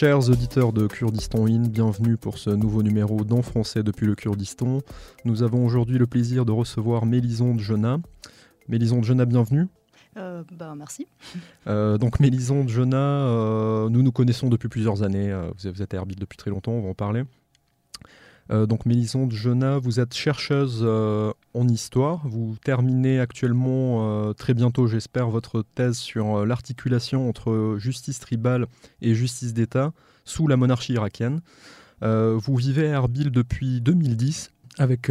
Chers auditeurs de Kurdistan In, bienvenue pour ce nouveau numéro d'En français depuis le Kurdistan. Nous avons aujourd'hui le plaisir de recevoir Mélisande Jona. Mélisande Jona, bienvenue. Euh, bah, merci. Euh, donc Mélisande Jona, euh, nous nous connaissons depuis plusieurs années. Vous, êtes Erbil depuis très longtemps, on va en parler. Donc Mélisande Jona, vous êtes chercheuse en histoire. Vous terminez actuellement, euh, très bientôt j'espère, votre thèse sur euh, l'articulation entre justice tribale et justice d'État sous la monarchie irakienne. Euh, vous vivez à Erbil depuis 2010 avec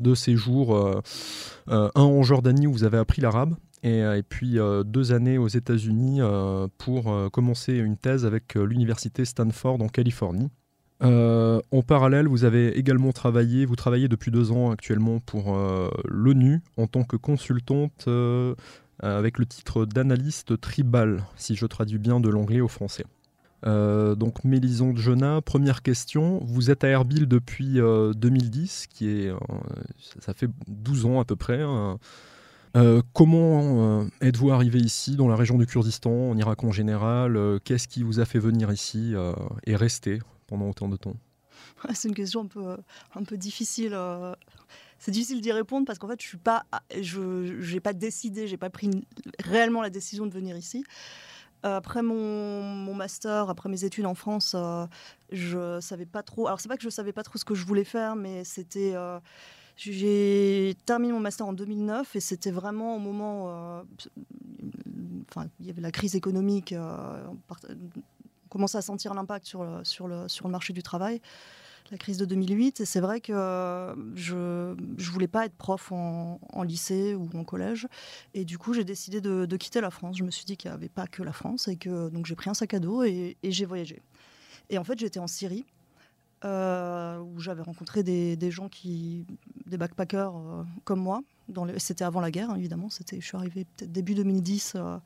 deux séjours, un en Jordanie où vous avez appris l'arabe et, puis deux années aux États-Unis pour commencer une thèse avec l'université Stanford en Californie. Euh, en parallèle, vous avez également travaillé, vous travaillez depuis deux ans actuellement pour euh, l'ONU en tant que consultante euh, avec le titre d'analyste tribal, si je traduis bien de l'anglais au français. Donc Mélisande Jona, première question. Vous êtes à Erbil depuis euh, 2010, qui est, ça- fait 12 ans à peu près. hein. Comment êtes-vous arrivé ici, dans la région du Kurdistan, en Irak en général? Qu'est-ce qui vous a fait venir ici et rester? Pendant autant de temps C'est une question un peu, peu difficile. euh, C'est difficile d'y répondre parce qu'en fait, je suis pas, je j'ai pas décidé, j'ai pas pris réellement la décision de venir ici. Euh, Après mon, master, après mes études en France, euh, je savais pas trop. Alors c'est pas que je savais pas trop ce que je voulais faire, mais c'était. euh, j'ai terminé mon master en 2009 et c'était vraiment au moment. euh, Enfin, il y avait la crise économique. euh, commençait à sentir l'impact sur le, sur, le, sur le marché du travail, la crise de 2008. Et c'est vrai que euh, je ne voulais pas être prof en, lycée ou en collège. Et du coup, j'ai décidé de, quitter la France. Je me suis dit qu'il n'y avait pas que la France. Et que, donc, j'ai pris un sac à dos et, j'ai voyagé. Et en fait, j'étais en Syrie. euh, où j'avais rencontré des, des gens qui, des backpackers euh, comme moi. C'était avant la guerre, hein, évidemment. Je suis arrivée peut-être début 2010 euh,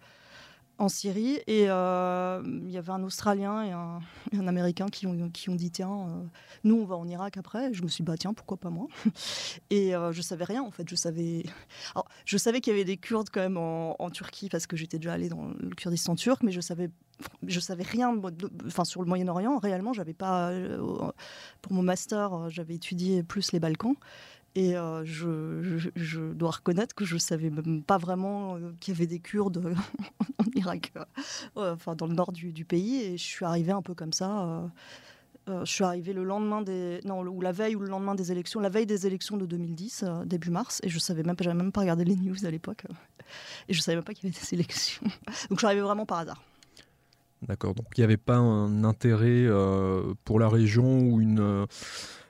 en Syrie. Et euh, il y avait un Australien et un, Américain qui ont, qui ont dit tiens, euh, nous on va en Irak après. Je me suis dit bah tiens pourquoi pas moi? Et euh, je savais rien en fait. Je savais, savais qu'il y avait des Kurdes quand même en, en Turquie parce que j'étais déjà allée dans le Kurdistan turc, mais je savais je savais rien enfin sur le Moyen-Orient réellement j'avais pas euh, pour mon master j'avais étudié plus les Balkans et euh, je, dois reconnaître que je savais même pas vraiment euh, qu'il y avait des Kurdes en Irak, euh, enfin dans le nord du, pays. Et je suis arrivée un peu comme ça. euh, euh, je suis arrivée le lendemain des, non, ou la veille ou le lendemain des élections, la veille des élections de 2010, euh, début mars, et je savais même, j'avais même pas regardé les news à l'époque, euh, et je savais même pas qu'il y avait des élections. Donc je suis arrivée vraiment par hasard. D'accord, donc il n'y avait pas un intérêt euh, pour la région ou une euh,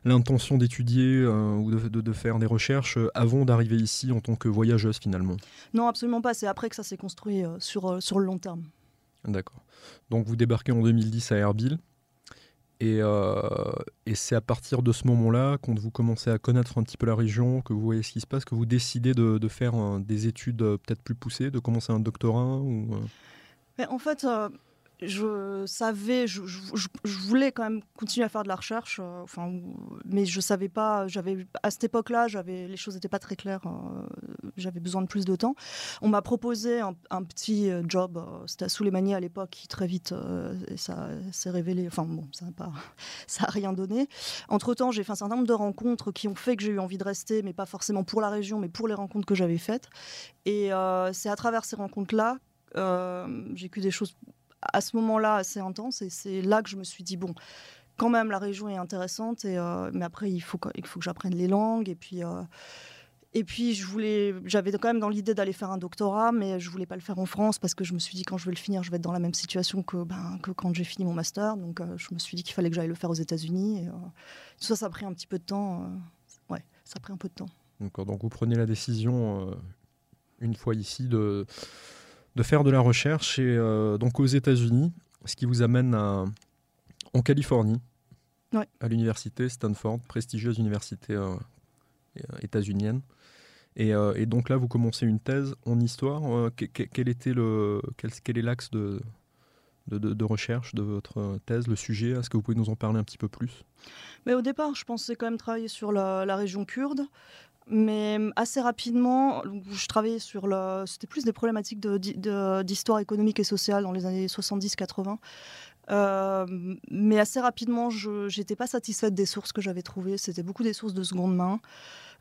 l'intention d'étudier euh, ou de, de- de faire des recherches euh, avant d'arriver ici en tant que voyageuse finalement. Non, absolument pas. C'est après que ça s'est construit euh, sur, sur le long terme. D'accord. Donc vous débarquez en 2010 à Erbil. Et, euh, et c'est à partir de ce moment-là, quand vous commencez à connaître un petit peu la région, que vous voyez ce qui se passe, que vous décidez de, de faire euh, des études euh, peut-être plus poussées, de commencer un doctorat ou, Mais en fait, je savais, je, voulais quand même continuer à faire de la recherche, euh, enfin, mais je savais pas. J'avais à cette époque-là, j'avais les choses n'étaient pas très claires. euh, j'avais besoin de plus de temps. On m'a proposé un, petit euh, job. euh, C'était à Souleymanie à l'époque, qui très vite, et ça s'est révélé. Enfin bon, ça n'a pas, ça a rien donné. Entre temps, j'ai fait un certain nombre de rencontres qui ont fait que j'ai eu envie de rester, mais pas forcément pour la région, mais pour les rencontres que j'avais faites. Et c'est à travers ces rencontres-là euh, j'ai vécu des choses à ce moment-là assez intenses et c'est là que je me suis dit bon quand même la région est intéressante euh, mais après il faut que, j'apprenne les langues et puis euh, et puis je voulais j'avais quand même dans l'idée d'aller faire un doctorat mais je voulais pas le faire en France parce que je me suis dit quand je vais le finir je vais être dans la même situation que ben, quand j'ai fini mon master. Donc euh, je me suis dit qu'il fallait que j'aille le faire aux États-Unis et tout ça ça a pris un petit peu de temps ouais ça a pris un peu de temps. D'accord, donc vous prenez la décision, une fois ici, de, de faire de la recherche et euh, donc aux États-Unis, ce qui vous amène à, en Californie, Ouais. à l'université Stanford, prestigieuse université euh, euh, états-unienne. Et, euh, et donc là, vous commencez une thèse en histoire. Euh, que- que- quel, était le, quel, quel est l'axe de, de, de- de recherche de votre thèse, le sujet? Est-ce que vous pouvez nous en parler un petit peu plus? Mais au départ, je pensais quand même travailler sur la, la région kurde. Mais assez rapidement, je travaillais sur le. C'était plus des problématiques d'histoire économique et sociale dans les années 70-80. mais assez rapidement, je n'étais pas satisfaite des sources que j'avais trouvées. C'était beaucoup des sources de seconde main.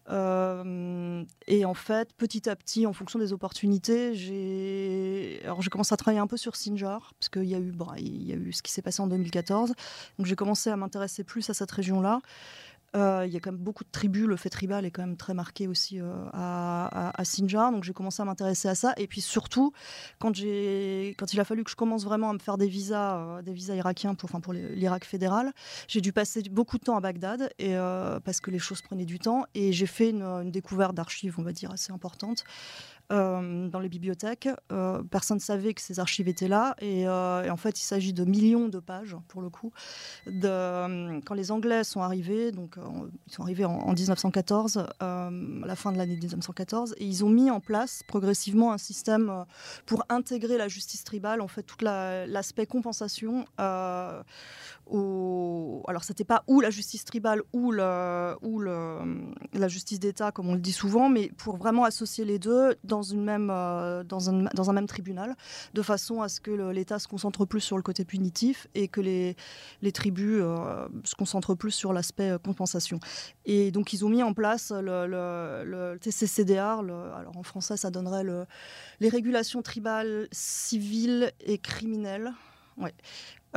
Euh, et en fait, petit à petit, en fonction des opportunités, j'ai commencé à travailler un peu sur Sinjar parce qu'il y a eu il y a eu ce qui s'est passé en 2014. Donc j'ai commencé à m'intéresser plus à cette région-là. Euh, il y a quand même beaucoup de tribus. Le fait tribal est quand même très marqué aussi euh, à, Sinjar. Donc j'ai commencé à m'intéresser à ça. Et puis surtout, quand, il a fallu que je commence vraiment à me faire des visas, euh, des visas irakiens pour, pour l'Irak fédéral, j'ai dû passer beaucoup de temps à Bagdad et, parce que les choses prenaient du temps. Et j'ai fait une découverte d'archives, on va dire, assez importante. Euh, dans les bibliothèques. Euh, personne ne savait que ces archives étaient là. Euh, et, en fait, il s'agit de millions de pages, pour le coup. Quand les Anglais sont arrivés, donc ils sont arrivés en, 1914, à la fin de l'année 1914, et ils ont mis en place progressivement un système pour intégrer la justice tribale, en fait, tout l'aspect compensation. Au... Alors, c'était pas ou la justice tribale ou, la justice d'État, comme on le dit souvent, mais pour vraiment associer les deux dans, une même, euh, dans, un, dans un même tribunal, de façon à ce que l'État se concentre plus sur le côté punitif et que les, les tribus euh, se concentrent plus sur l'aspect euh, compensation. Et donc ils ont mis en place le, le, TCCDR, alors en français ça donnerait les régulations tribales, civiles et criminelles. Ouais.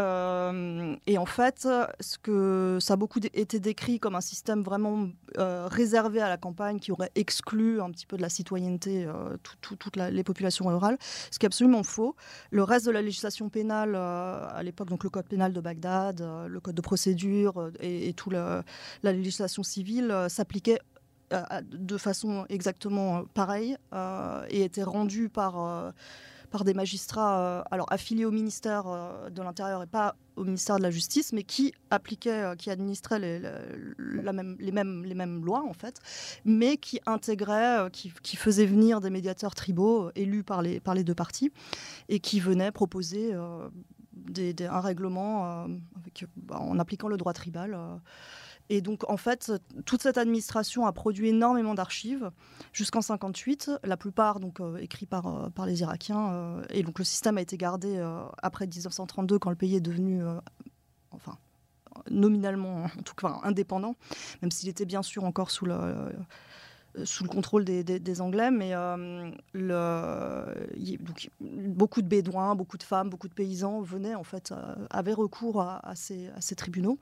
Euh, et en fait, ce que ça a beaucoup été décrit comme un système vraiment euh, réservé à la campagne qui aurait exclu un petit peu de la citoyenneté euh, toutes les populations rurales, ce qui est absolument faux. Le reste de la législation pénale à l'époque, donc le code pénal de Bagdad, le code de procédure et, et toute la législation civile s'appliquait de façon exactement pareille et était rendu par par des magistrats euh, alors affiliés au ministère euh, de l'Intérieur et pas au ministère de la Justice, mais qui appliquaient, euh, qui administraient les, les, mêmes, les mêmes lois en fait, mais qui intégraient, qui, faisaient venir des médiateurs tribaux élus par les, par les deux parties et qui venaient proposer des, un règlement bah, en appliquant le droit tribal. Et donc, en fait, toute cette administration a produit énormément d'archives jusqu'en 58, la plupart donc euh, écrits par, euh, par les Irakiens. Euh, et donc, le système a été gardé après 1932, quand le pays est devenu, enfin, nominalement, en tout cas, indépendant, même s'il était bien sûr encore sous euh, sous le contrôle des, Anglais, mais euh, beaucoup de Bédouins, beaucoup de femmes, beaucoup de paysans venaient en fait, euh, avaient recours à, ces, tribunaux,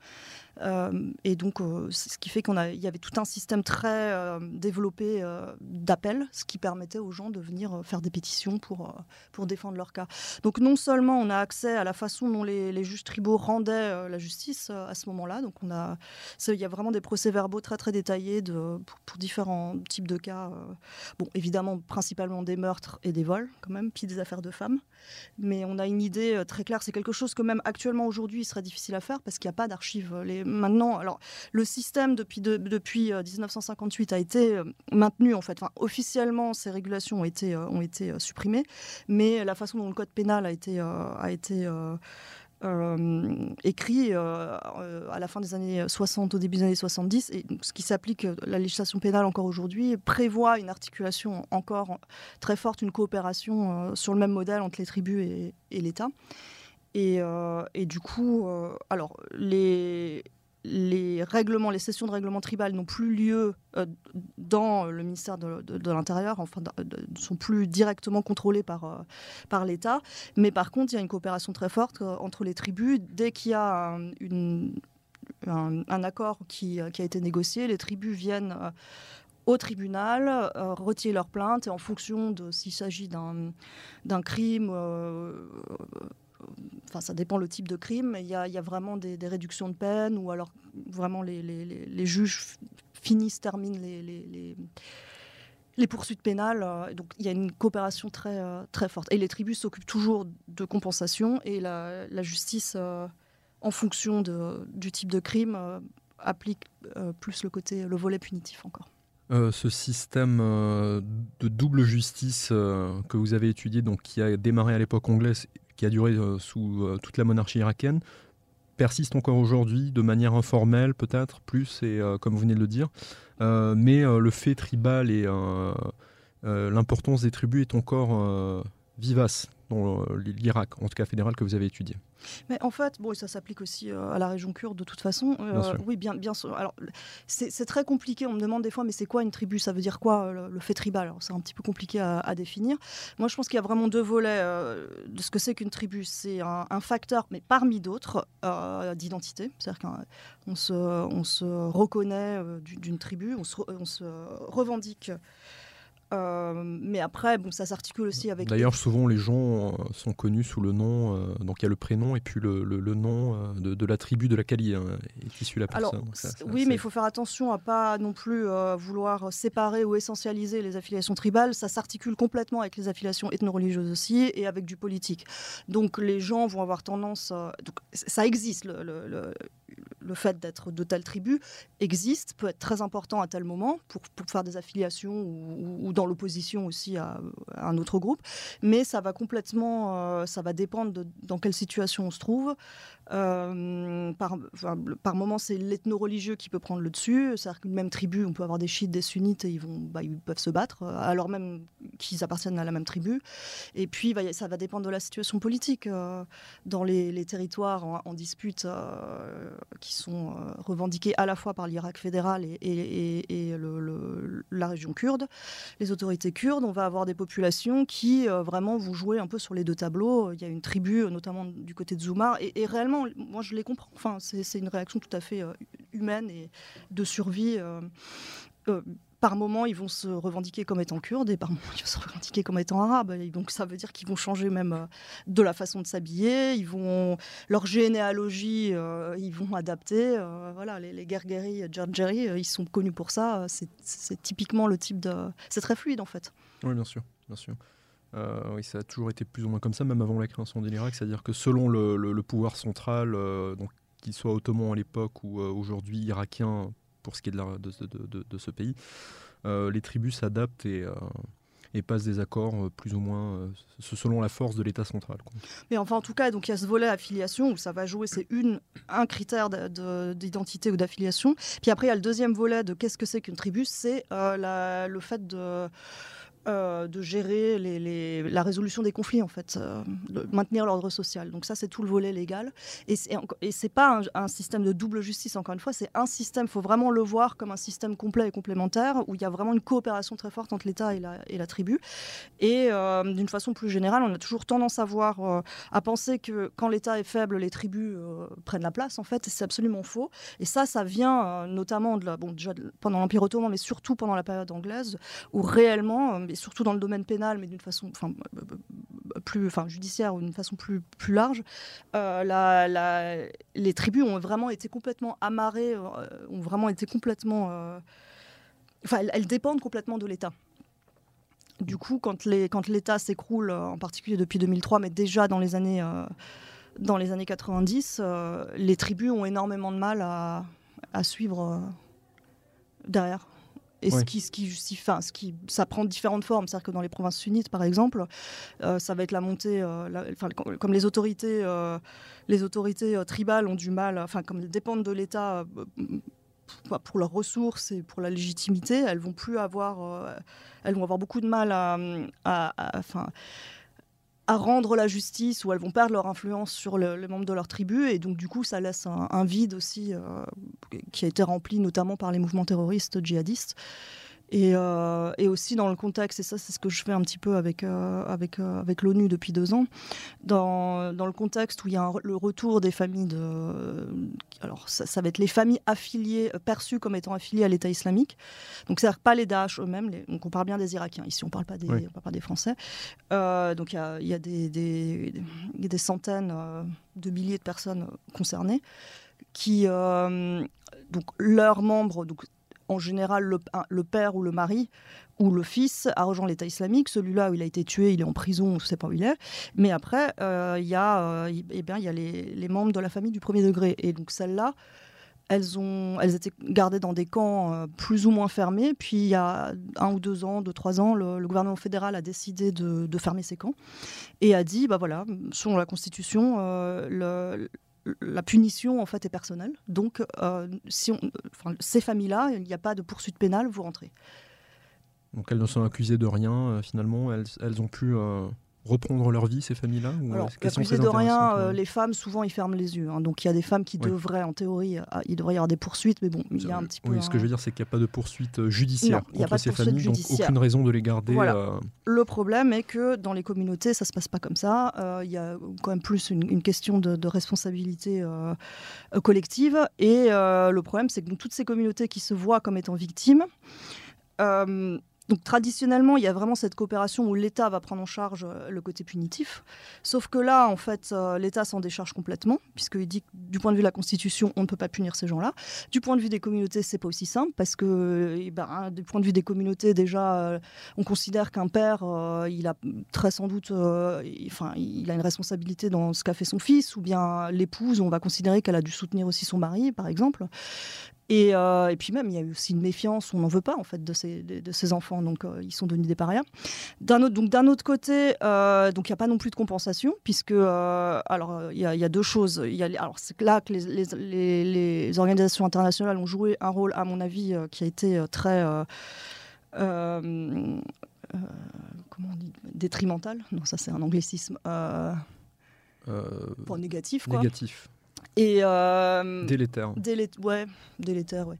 et donc ce qui fait qu'on a, il y avait tout un système très développé d'appels, ce qui permettait aux gens de venir faire des pétitions pour pour défendre leur cas. Donc non seulement on a accès à la façon dont les, juges tribaux rendaient la justice à ce moment-là, donc il y a vraiment des procès-verbaux très très détaillés de, pour différents type de cas. Euh, bon, évidemment, principalement des meurtres et des vols, quand même, puis des affaires de femmes. Mais on a une idée euh, très claire. C'est quelque chose que même actuellement, aujourd'hui, il serait difficile à faire parce qu'il n'y a pas d'archives. Les... Maintenant, alors, le système, depuis, depuis 1958, euh, a été maintenu, en fait. Enfin, officiellement, ces régulations ont été, ont été supprimées. Mais la façon dont le code pénal a été, a été euh, écrit euh, à la fin des années 60, au début des années 70, et ce qui s'applique, euh, la législation pénale encore aujourd'hui, prévoit une articulation encore très forte, une coopération sur le même modèle entre les tribus et, l'État. Et, du coup, alors, les, les règlements, les sessions de règlement tribal n'ont plus lieu euh, dans le ministère de, l'Intérieur, enfin, ne sont plus directement contrôlés par, euh, par l'État. Mais par contre, il y a une coopération très forte euh, entre les tribus. Dès qu'il y a un, accord qui, a été négocié, les tribus viennent au tribunal, retirer leur plainte et en fonction de s'il s'agit d'un crime enfin ça dépend le type de crime, il y a, vraiment des, réductions de peine ou alors vraiment les, juges finissent, terminent les, poursuites pénales. Euh, donc il y a une coopération très, euh, très forte. Et les tribus s'occupent toujours de compensation et la, justice, euh, en fonction du type de crime, applique plus le côté, le volet punitif encore. ce système de double justice que vous avez étudié, donc qui a démarré à l'époque anglaise qui a duré euh, sous euh, toute la monarchie irakienne, persiste encore aujourd'hui de manière informelle peut-être plus et euh, comme vous venez de le dire. Mais le fait tribal et l'importance des tribus est encore vivace dans l'Irak, en tout cas fédéral, que vous avez étudié. Mais en fait, bon, ça s'applique aussi à la région kurde de toute façon. oui, bien, bien sûr. Alors, c'est très compliqué. On me demande des fois, mais c'est quoi une tribu? Ça veut dire quoi le, fait tribal? C'est un petit peu compliqué à, définir. Moi, je pense qu'il y a vraiment deux volets de ce que c'est qu'une tribu. C'est un, un, facteur, mais parmi d'autres, d'identité. C'est-à-dire qu'on se, on se reconnaît d'une tribu, on se, on se revendique euh, mais après, bon, ça s'articule aussi avec. D'ailleurs, souvent les gens euh, sont connus sous le nom, euh, donc il y a le prénom et puis le, le, nom de, de, la tribu de laquelle il est issu la personne. Alors, oui, mais il faut faire attention à pas non plus vouloir séparer ou essentialiser les affiliations tribales. Ça s'articule complètement avec les affiliations ethno-religieuses aussi et avec du politique. Donc les gens vont avoir tendance. donc, ça existe, le, le fait d'être de telle tribu existe, peut être très important à tel moment pour, pour faire des affiliations ou, dans l'opposition aussi à, un autre groupe. Mais ça va complètement, euh, ça va dépendre de dans quelle situation on se trouve. Euh, par, par moment, c'est l'ethno-religieux qui peut prendre le dessus. C'est-à-dire qu'une même tribu, on peut avoir des chiites, des sunnites, et ils, vont, bah, ils peuvent se battre, euh, alors même qu'ils appartiennent à la même tribu. Et puis, bah, ça va dépendre de la situation politique. dans les, territoires en dispute qui sont euh, revendiqués à la fois par l'Irak fédéral et, la région kurde, les autorités kurdes, on va avoir des populations qui euh, vraiment vont jouer un peu sur les deux tableaux. Il y a une tribu, notamment du côté de Zoumar, et, réellement, moi je les comprends. Enfin, c'est une réaction tout à fait euh, humaine et de survie par moment, ils vont se revendiquer comme étant kurdes et par moment, ils vont se revendiquer comme étant arabes. Et donc, ça veut dire qu'ils vont changer même euh, de la façon de s'habiller. Ils vont leur généalogie, euh, ils vont adapter. Euh, voilà, les, les Gergeri, ils sont connus pour ça. C'est typiquement le type de. C'est très fluide en fait. Oui, bien sûr, bien sûr. oui, ça a toujours été plus ou moins comme ça, même avant la création de l'Irak. C'est-à-dire que selon le, pouvoir central, donc qu'il soit ottoman à l'époque ou aujourd'hui irakien pour ce qui est de, ce pays. Euh, les tribus s'adaptent et, euh, et passent des accords euh, plus ou moins selon la force de l'État central. Mais enfin, en tout cas, il y a ce volet affiliation où ça va jouer, c'est un critère d'identité ou d'affiliation. Puis après, il y a le deuxième volet de qu'est-ce que c'est qu'une tribu, c'est le fait de euh, de gérer la résolution des conflits, en fait, euh, de maintenir l'ordre social. Donc ça, c'est tout le volet légal. Et c'est pas un, système de double justice, encore une fois, c'est un système, il faut vraiment le voir comme un système complet et complémentaire, où il y a vraiment une coopération très forte entre l'État et la, tribu. Et euh, d'une façon plus générale, on a toujours tendance à voir, à penser que quand l'État est faible, les tribus prennent la place, en fait, c'est absolument faux. Et ça, ça vient notamment de la, bon, déjà pendant l'Empire ottoman, mais surtout pendant la période anglaise, où réellement et surtout dans le domaine pénal, mais d'une façon enfin, plus enfin, judiciaire ou d'une façon plus, plus large, euh, les tribus ont vraiment été complètement amarrées, euh, ont vraiment été complètement. Euh, enfin, elles, dépendent complètement de l'État. Du coup, quand l'État quand s'écroule, en particulier depuis 2003, mais déjà dans les années, dans les années 90, les tribus ont énormément de mal à suivre derrière. Et ce, qui, ce, qui justifie, enfin, ce qui, ça prend différentes formes. C'est-à-dire que dans les provinces sunnites, par exemple, euh, ça va être la montée, euh, comme les autorités, euh, les autorités tribales ont du mal, enfin, comme elles dépendent de l'État pour leurs ressources et pour la légitimité, elles vont plus avoir, elles vont avoir beaucoup de mal à, à, à rendre la justice ou elles vont perdre leur influence sur le, les membres de leur tribu. Et donc du coup ça laisse un, vide aussi euh, qui a été rempli notamment par les mouvements terroristes djihadistes euh, et, aussi dans le contexte, et ça c'est ce que je fais un petit peu avec, euh, avec, euh, avec l'ONU depuis deux ans, dans, dans, le contexte où il y a le retour des familles de... Alors ça, va être les familles affiliées, perçues comme étant affiliées à l'État islamique. Donc c'est-à-dire pas les Daesh eux-mêmes, donc on parle bien des Irakiens, ici on parle pas des, parle pas des Français. donc il y a, y a des, des, des, centaines de milliers de personnes concernées qui... donc leurs membres, donc en général, le, père ou le mari ou le fils a rejoint l'État islamique. Celui-là, où il a été tué, il est en prison, on ne sait pas où il est. Mais après, euh, il y a, euh, eh bien, y a les, membres de la famille du premier degré. Et donc celles-là, elles, ont, elles étaient gardées dans des camps euh, plus ou moins fermés. Puis il y a un ou deux ans, deux, trois ans, le, gouvernement fédéral a décidé de, fermer ces camps et a dit, bah voilà, selon la Constitution, le, la punition en fait est personnelle. Donc, euh, si on, ces familles-là, il n'y a pas de poursuite pénale, vous rentrez. Donc elles ne sont accusées de rien euh, finalement. Elles, elles, ont pu euh, reprendre leur vie, ces familles-là Alors, de rien, les femmes, souvent, ils ferment les yeux. Hein. donc, il y a des femmes qui devraient, en théorie, il devrait y avoir des poursuites, mais bon, il y a un petit peu. Oui, ce que je veux dire, c'est qu'il n'y a pas de poursuite judiciaire contre ces familles, donc aucune raison de les garder. Le problème est que dans les communautés, ça se passe pas comme ça. Il y a quand même plus une, question de, responsabilité collective. Et le problème, c'est que toutes ces communautés qui se voient comme étant victimes, euh, donc traditionnellement, il y a vraiment cette coopération où l'État va prendre en charge euh, le côté punitif. Sauf que là, en fait, euh, l'État s'en décharge complètement, puisqu'il dit que du point de vue de la Constitution, on ne peut pas punir ces gens-là. Du point de vue des communautés, c'est pas aussi simple, parce que eh ben, du point de vue des communautés, déjà, on considère qu'un père, il a très sans doute, il a une responsabilité dans ce qu'a fait son fils, ou bien l'épouse, on va considérer qu'elle a dû soutenir aussi son mari, par exemple. Euh, et, puis même, il y a eu aussi une méfiance, on n'en veut pas en fait de ces, de, ces enfants, donc euh, ils sont devenus des parias. D'un autre, donc d'un autre côté, euh, donc il n'y a pas non plus de compensation, puisque alors il y, a deux choses. Il y a, alors c'est là que les, les, les, organisations internationales ont joué un rôle, à mon avis, qui a été très comment on dit détrimental. Non, ça c'est un anglicisme. Pour négatif, quoi. Négatif. Et euh, délétère. ouais, délétère, ouais.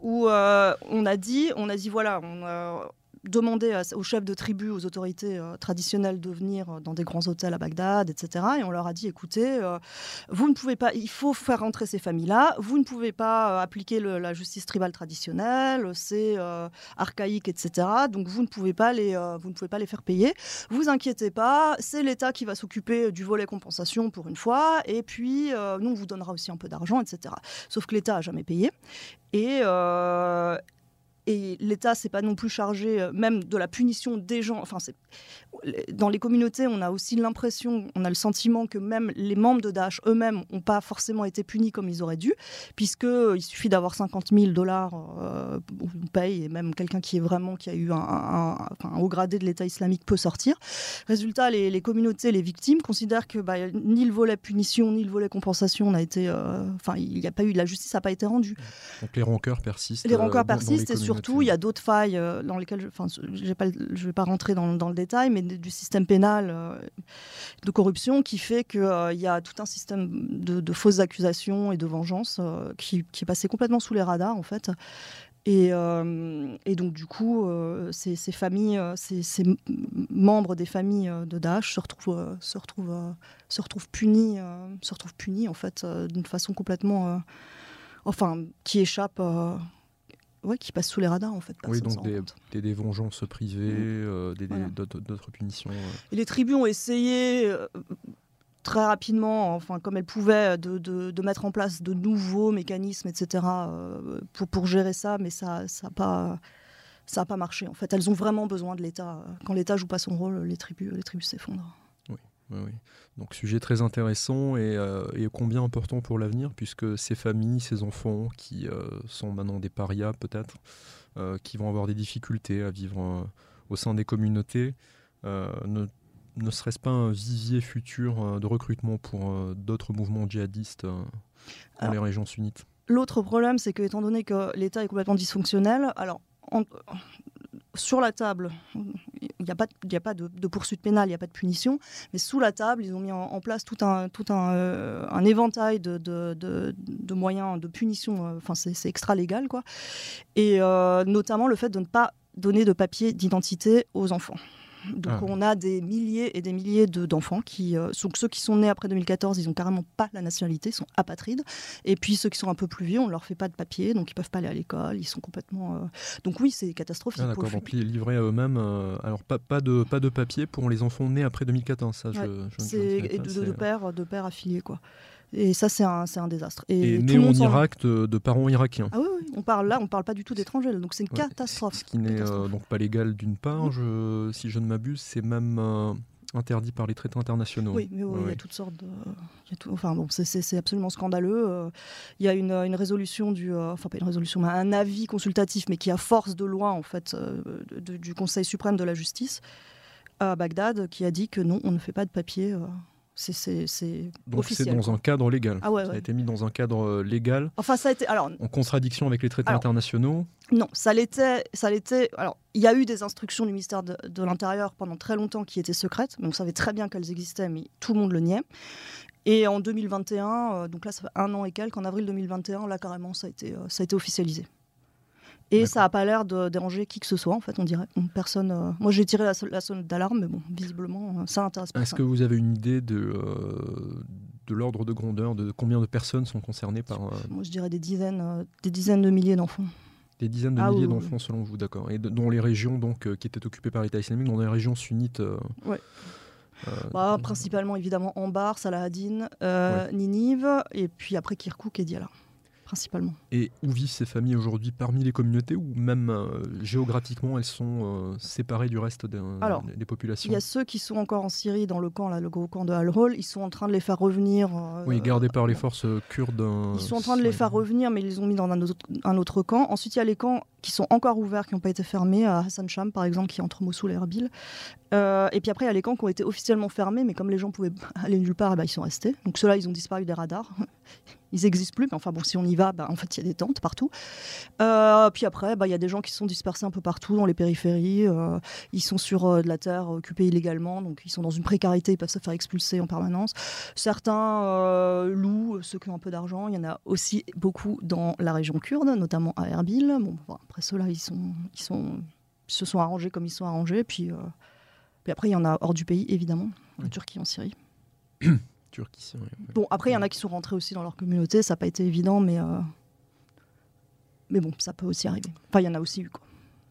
Où euh, on a dit, on a dit voilà, on a, demander aux chefs de tribu, aux autorités euh, traditionnelles de venir euh, dans des grands hôtels à Bagdad, etc. Et on leur a dit, écoutez, euh, vous ne pouvez pas, il faut faire rentrer ces familles-là, vous ne pouvez pas appliquer la justice tribale traditionnelle, c'est archaïque, etc. Donc vous ne pouvez pas les, vous ne pouvez pas les faire payer. Vous inquiétez pas, c'est l'État qui va s'occuper du volet compensation pour une fois, et puis nous on vous donnera aussi un peu d'argent, etc. Sauf que l'État a jamais payé. Et, et l'État s'est pas non plus chargé euh, même de la punition des gens. Enfin, dans les communautés, on a aussi l'impression, on a le sentiment que même les membres de Daesh eux-mêmes n'ont pas forcément été punis comme ils auraient dû, puisque euh, il suffit d'avoir 50 000 dollars, euh, on paye, et même quelqu'un qui est vraiment qui a eu un, haut gradé de l'État islamique peut sortir. Résultat, les, communautés, les victimes considèrent que bah, ni le volet punition ni le volet compensation n'a été, enfin, il n'y a pas eu, la justice n'a pas été rendue. Donc les rancœurs persistent. Les rancœurs persistent et surtout, il y a d'autres failles euh, dans lesquelles, enfin, je ne vais pas rentrer dans, le détail, mais du système pénal euh, de corruption qui fait qu'il euh, y a tout un système de, fausses accusations et de vengeance qui, est passé complètement sous les radars, en fait. Et, donc, du coup, ces, familles, ces, membres des familles de Daesh se retrouvent, se retrouvent, se retrouvent punis, se retrouvent punis en fait, d'une façon complètement, enfin, qui échappe ouais, qui passent sous les radars en fait. Oui, donc des, des, vengeances privées, mm. euh, d'autres punitions. Euh. Et les tribus ont essayé euh, très rapidement, enfin comme elles pouvaient, de, de, mettre en place de nouveaux mécanismes, etc. pour, pour gérer ça, mais ça n'a ça pas ça a pas marché. En fait, elles ont vraiment besoin de l'État. Quand l'État joue pas son rôle, les tribus, les tribus s'effondrent. Oui, oui, oui. Donc sujet très intéressant et, euh, combien important pour l'avenir puisque ces familles, ces enfants qui euh, sont maintenant des parias peut-être, euh, qui vont avoir des difficultés à vivre au sein des communautés, ne, ne serait-ce pas un vivier futur de recrutement pour d'autres mouvements djihadistes dans les régions sunnites? L'autre problème, c'est que étant donné que l'État est complètement dysfonctionnel, alors sur la table, il n'y a pas, a pas de, poursuite pénale, il n'y a pas de punition, mais sous la table, ils ont mis en, place tout un, euh, éventail de, moyens de punition, euh, c'est extra légal, quoi. Et euh, notamment le fait de ne pas donner de papier d'identité aux enfants. Donc ah. on a des milliers et des milliers d'enfants qui euh, sont ceux qui sont nés après 2014, ils ont carrément pas la nationalité, ils sont apatrides. Et puis ceux qui sont un peu plus vieux, on leur fait pas de papier, donc ils peuvent pas aller à l'école, ils sont complètement. Euh, donc oui, c'est catastrophique. Ah, D'accord, donc livrés à eux-mêmes. Euh, alors pas, pas de pas de papier pour les enfants nés après 2014, ça. Je, et de, de, pères de pères affiliés quoi. Et ça, c'est un, un, désastre. Et, né en Irak de, parents irakiens. Ah oui, oui, on parle là, on parle pas du tout d'étrangers, donc c'est une catastrophe. Ce qui n'est euh, donc pas légal d'une part, je, si je ne m'abuse, c'est même euh, interdit par les traités internationaux. Oui, mais il y a toutes sortes de. enfin bon, c'est absolument scandaleux. Euh, il y a une, une résolution du. enfin, pas une résolution, mais un avis consultatif, mais qui a force de loi, en fait, du Conseil suprême de la justice à Bagdad, qui a dit que non, on ne fait pas de papier C'est Donc c'est dans un cadre légal. Ah ouais, ça a été mis dans un cadre euh, légal. Enfin, ça a été alors en contradiction avec les traités internationaux. Non, ça l'était. Ça l'était. Alors, il y a eu des instructions du ministère de, l'Intérieur pendant très longtemps qui étaient secrètes, mais on savait très bien qu'elles existaient, mais tout le monde le niait. Et en 2021, euh, donc là, ça fait un an et quelques, en avril 2021, là carrément, ça a été, euh, ça a été officialisé. Et ça n'a pas l'air de déranger qui que ce soit, en fait, on dirait. Personne. Euh, moi, j'ai tiré la, la sonnette d'alarme, mais bon, visiblement, euh, ça intéresse Est-ce que vous avez une idée de, euh, de l'ordre de grandeur, de combien de personnes sont concernées par. Moi, je dirais des dizaines, des dizaines de milliers d'enfants. Des dizaines de ah milliers d'enfants, selon vous, d'accord. Et dont les régions donc, qui étaient occupées par l'État islamique, dans les régions sunnites. Oui. Bah, principalement, évidemment, Ambar, Salahadine, Ninive, et puis après Kirkouk et Diyala principalement. Et où vivent ces familles aujourd'hui? Parmi les communautés ou même euh, géographiquement elles sont euh, séparées du reste des, des populations? Il y a ceux qui sont encore en Syrie dans le camp, là, le gros camp de Al-Hol, ils sont en train de les faire revenir. Euh, oui, gardés par les forces kurdes. ils sont en train de les faire revenir, mais ils les ont mis dans un autre, un autre camp. Ensuite, il y a les camps qui sont encore ouverts, qui n'ont pas été fermés, à Hassan Sham par exemple, qui est entre Mossoul et Erbil. et puis après, il y a les camps qui ont été officiellement fermés, mais comme les gens pouvaient aller nulle part, eh ben, ils sont restés. Donc ceux-là, ils ont disparu des radars ils n'existent plus, mais enfin bon, si on y va, bah, en fait, il y a des tentes partout. Euh, puis après, bah, il y a des gens qui sont dispersés un peu partout dans les périphéries. Euh, ils sont sur euh, de la terre occupée illégalement, donc ils sont dans une précarité, ils peuvent se faire expulser en permanence. Certains louent, ceux qui ont un peu d'argent. Il y en a aussi beaucoup dans la région kurde, notamment à Erbil. Bon, après ceux-là, ils, sont, ils, sont, se sont arrangés comme ils sont arrangés. Puis, puis après, il y en a hors du pays, évidemment, en Turquie, en Syrie. Bon, après, il y en a qui sont rentrés aussi dans leur communauté, ça n'a pas été évident, mais, euh, mais bon, ça peut aussi arriver. Enfin, il y en a aussi eu. Quoi.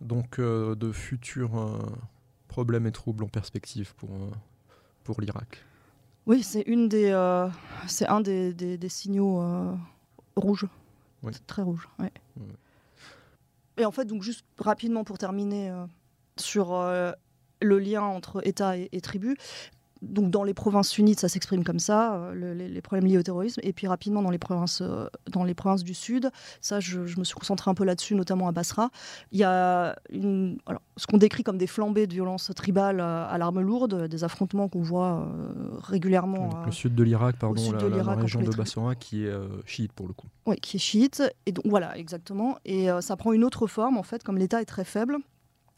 Donc, euh, de futurs euh, problèmes et troubles en perspective pour, pour l'Irak Oui, c'est une des, c'est un des, des, signaux rouges. Très rouge, ouais. Et en fait, donc juste rapidement pour terminer sur le lien entre État et, et tribu, donc dans les provinces sunnites, ça s'exprime comme ça, euh, les, problèmes liés au terrorisme. Et puis rapidement dans les provinces, euh, dans les provinces du sud, ça, je, me suis concentré un peu là-dessus, notamment à Basra. Il y a une, ce qu'on décrit comme des flambées de violence tribale à, l'arme lourde, des affrontements qu'on voit euh, régulièrement. le sud de l'Irak, pardon, la, région de Basra, qui est chiite pour le coup. Oui, qui est chiite. Et donc voilà, exactement. Et ça prend une autre forme en fait, comme l'État est très faible.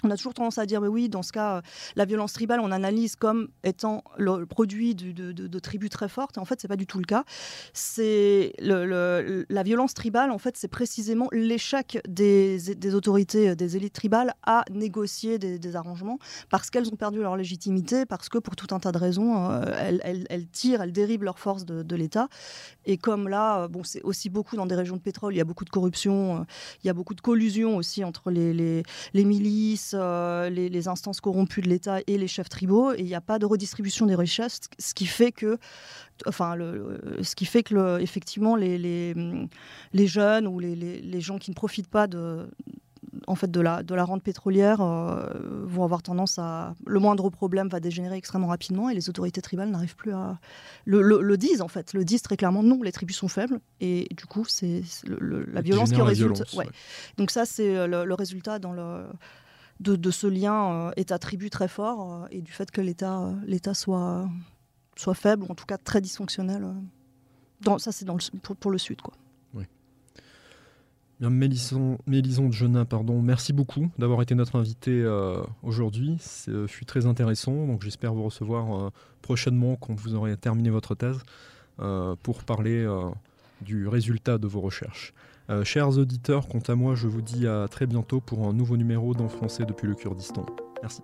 On a toujours tendance à dire, mais oui, dans ce cas, la violence tribale, on analyse comme étant le produit de, tribus très fortes. En fait, c'est pas du tout le cas. C'est la violence tribale, en fait, c'est précisément l'échec des, autorités, des élites tribales à négocier des, arrangements parce qu'elles ont perdu leur légitimité, parce que pour tout un tas de raisons, euh, elles, tirent, elles déribent leurs forces de, l'État. Et comme là, euh, bon, c'est aussi beaucoup dans des régions de pétrole, il y a beaucoup de corruption, euh, il y a beaucoup de collusion aussi entre les milices euh, les, instances corrompues de l'État et les chefs tribaux, et il n'y a pas de redistribution des richesses, ce qui fait que, enfin, le, ce qui fait que effectivement les, les, jeunes ou les, gens qui ne profitent pas de en fait de la, de la rente pétrolière euh, vont avoir tendance à le moindre problème va dégénérer extrêmement rapidement et les autorités tribales n'arrivent plus à le, le, disent en fait le disent très clairement non les tribus sont faibles et du coup c'est la violence qui en résulte donc ça c'est le, résultat dans le de, ce lien est euh, très fort euh, et du fait que l'État euh, soit, soit faible, en tout cas très dysfonctionnel. Dans, ça, c'est pour, pour, le Sud. Quoi. Oui. Bien, Mélison, de Genin, pardon, merci beaucoup d'avoir été notre invité aujourd'hui. Ce fut très intéressant. J'espère vous recevoir prochainement quand vous aurez terminé votre thèse pour parler du résultat de vos recherches. Euh, chers auditeurs, quant à moi, je vous dis à très bientôt pour un nouveau numéro d'En français depuis le Kurdistan. Merci.